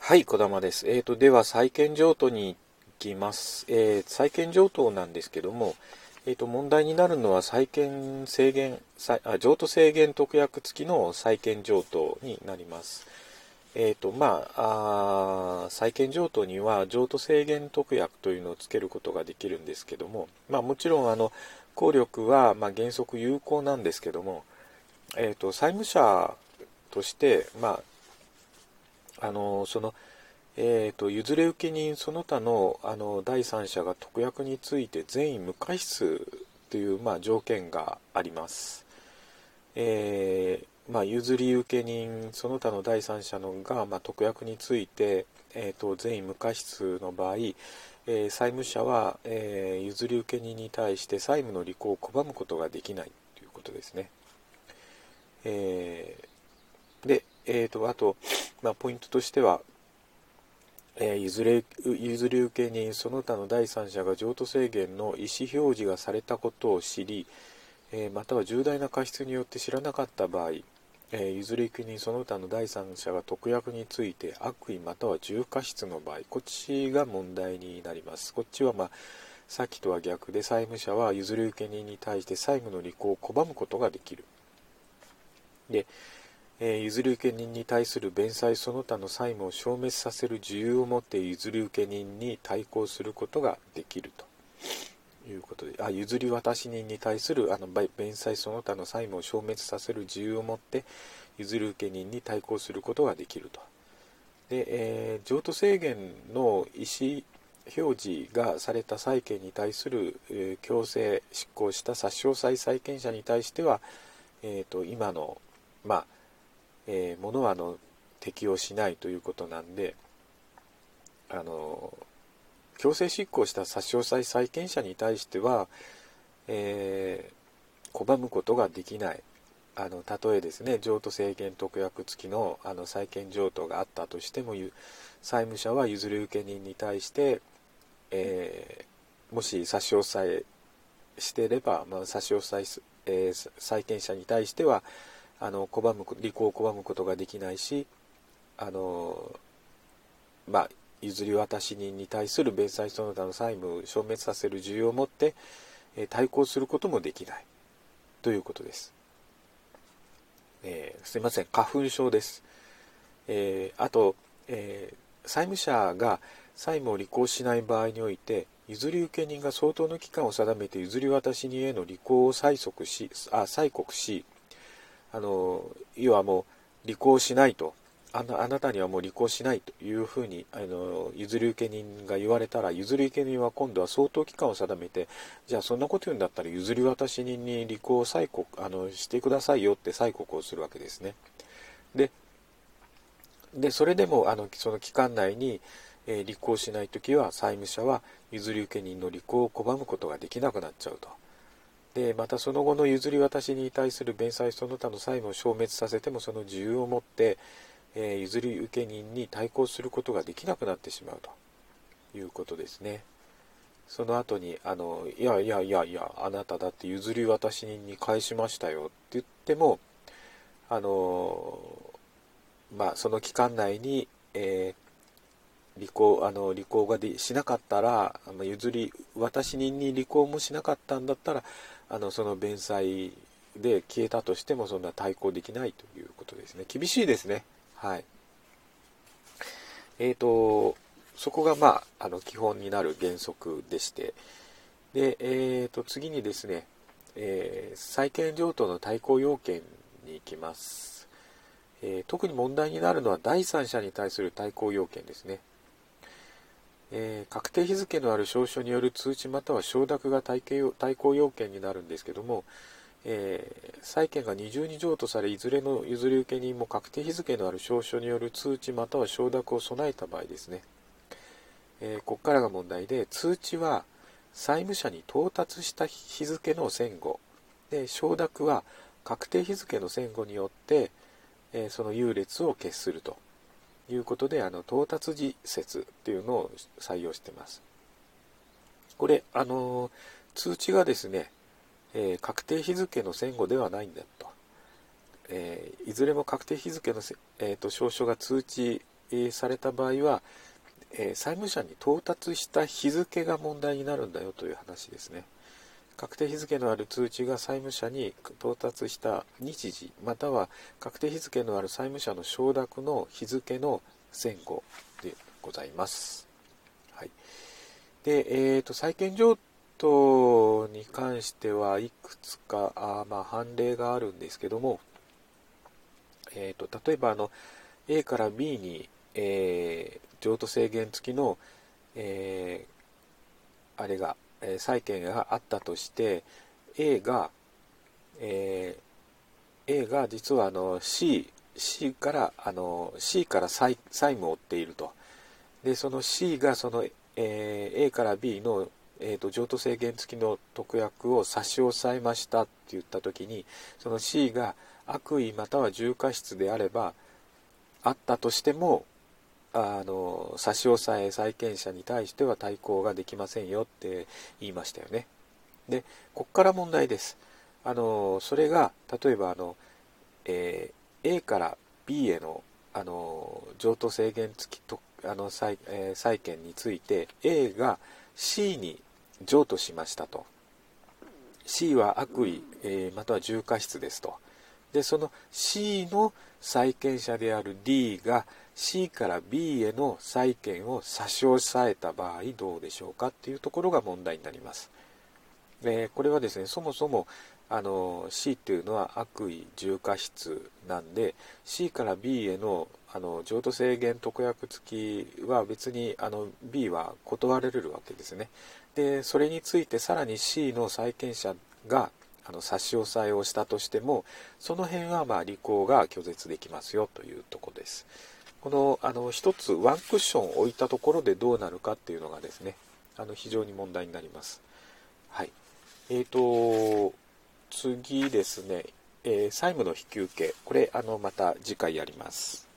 はい、小玉です。えーと、では、債権譲渡に行きます。えー、債権譲渡なんですけども、えーと、問題になるのは債権制限、あ譲渡制限特約付きの債権譲渡になります。えーとまあ、あ債権譲渡には譲渡制限特約というのをつけることができるんですけども、まあ、もちろんあの効力はま原則有効なんですけども、えーと債務者として、まあ、あのその、えーと、譲れ受け人その他のあの第三者が特約について全員無過失という、まあ、条件があります。えー、まあ、譲り受け人その他の第三者のが、まあ、特約について、えーと、全員無過失の場合、えー、債務者は、えー、譲り受け人に対して債務の履行を拒むことができないということですね。えー、で、えーと、あと、まあ、ポイントとしては、えー、譲れ譲り受け人その他の第三者が譲渡制限の意思表示がされたことを知り、えー、または重大な過失によって知らなかった場合、えー、譲り受け人その他の第三者が特約について悪意または重過失の場合こっちが問題になります。こっちはまあさっきとは逆で債務者は譲り受け人に対して債務の履行を拒むことができる。でえ譲り受け人に対する弁済その他の債務を消滅させる自由を持って譲り受け人に対抗することができると。いうことであ譲り渡し人に対するあの弁済その他の債務を消滅させる自由を持って譲り受け人に対抗することができると。で、えー、譲渡制限の意思表示がされた債権に対する、えー、強制執行した差し押さえ債権者に対しては、えーと、と今のまあえー、ものはあの適用しないということなんであの強制執行した差し押さえ債権者に対しては、えー、拒むことができない。あの例えですね譲渡制限特約付きのあの債権譲渡があったとしても債務者は譲り受け人に対して、えー、もし差し押さえしてれば、まあ、差し押さえ、えー、債権者に対しては、あの拒む履行を拒むことができないしあのまあ譲り渡し人に対する弁済その他の債務を消滅させる需要を持って、え対抗することもできないということです。えー、すいません花粉症です。えー、あと、えー、債務者が債務を履行しない場合において譲り受け人が相当の期間を定めて譲り渡し人への履行を催促しあ催告しあの要はもう履行しないとあなあなたにはもう履行しないというふうにあの譲り受け人が言われたら譲り受け人は今度は相当期間を定めてじゃあそんなこと言うんだったら譲り渡し人に履行を催告あのしてくださいよって催告をするわけですね。ででそれでもあのその期間内に、えー、履行しない時は債務者は譲り受け人の履行を拒むことができなくなっちゃうと。でまたその後の譲り渡しに対する弁済その他の債務を消滅させてもその自由を持って、えー、譲り受け人に対抗することができなくなってしまうということですね。その後にあのいやいやいやいやあなただって譲り渡し人に返しましたよって言ってもあのまあその期間内に、え履行あの履行がでしなかったら譲り渡し人に履行もしなかったんだったらあのその弁済で消えたとしてもそんな対抗できないということですね。厳しいですね。はい。えーとそこがまああの基本になる原則でして。で、えー、と次にですね、えー、債権譲渡の対抗要件に行きます、えー、特に問題になるのは第三者に対する対抗要件ですね。えー、確定日付のある証書による通知または承諾が対抗要件になるんですけども、えー、債権が二重に譲渡されいずれの譲り受け人も確定日付のある証書による通知または承諾を備えた場合ですね、えー、ここからが問題で通知は債務者に到達した日付の前後。で承諾は確定日付の前後によって、えその優劣を決すると。いうことであの到達時説っていうのを採用してます。これあの通知がですね、えー、確定日付の前後ではないんだと、えー、いずれも確定日付の、えーと、証書が通知された場合は、え債務者に到達した日付が問題になるんだよという話ですね。確定日付のある通知が債務者に到達した日時または確定日付のある債務者の承諾の日付の前後でございます。はい、で、えーと、債権譲渡に関してはいくつかあ、まあ、判例があるんですけども、えーと、例えばあの A から B に、えー、譲渡制限付きの、えー、あれがえ債権があったとして A が、えー、A が実はあの C, C からあの C から債務を負っていると。でその C がその、えー、A から B の、えーと、譲渡制限付きの特約を差し押さえましたって言った時にその C が悪意または重過失であればあったとしてもあの差し押さえ債権者に対しては対抗ができませんよって言いましたよね。でここから問題です。あのそれが例えばあの、えー、A から B へのあの譲渡制限付きとあの債,、えー、債権について A が C に譲渡しましたと C は悪意、えー、または重過失ですとでその C の債権者である D が C から B への債権を差し押さえた場合どうでしょうかっていうところが問題になります。これはですねそもそもあの C っていうのは悪意重過失なんで C から B へのあの譲渡制限特約付きは別にあの B は断られるわけですね。でそれについてさらに C の債権者があの差し押さえをしたとしてもその辺はまあ履行が拒絶できますよというとこです。このあの1つワンクッション置いたところでどうなるかっていうのがですねあの非常に問題になります。はい。えーと次ですね、えー、債務の引き受けこれあのまた次回やります。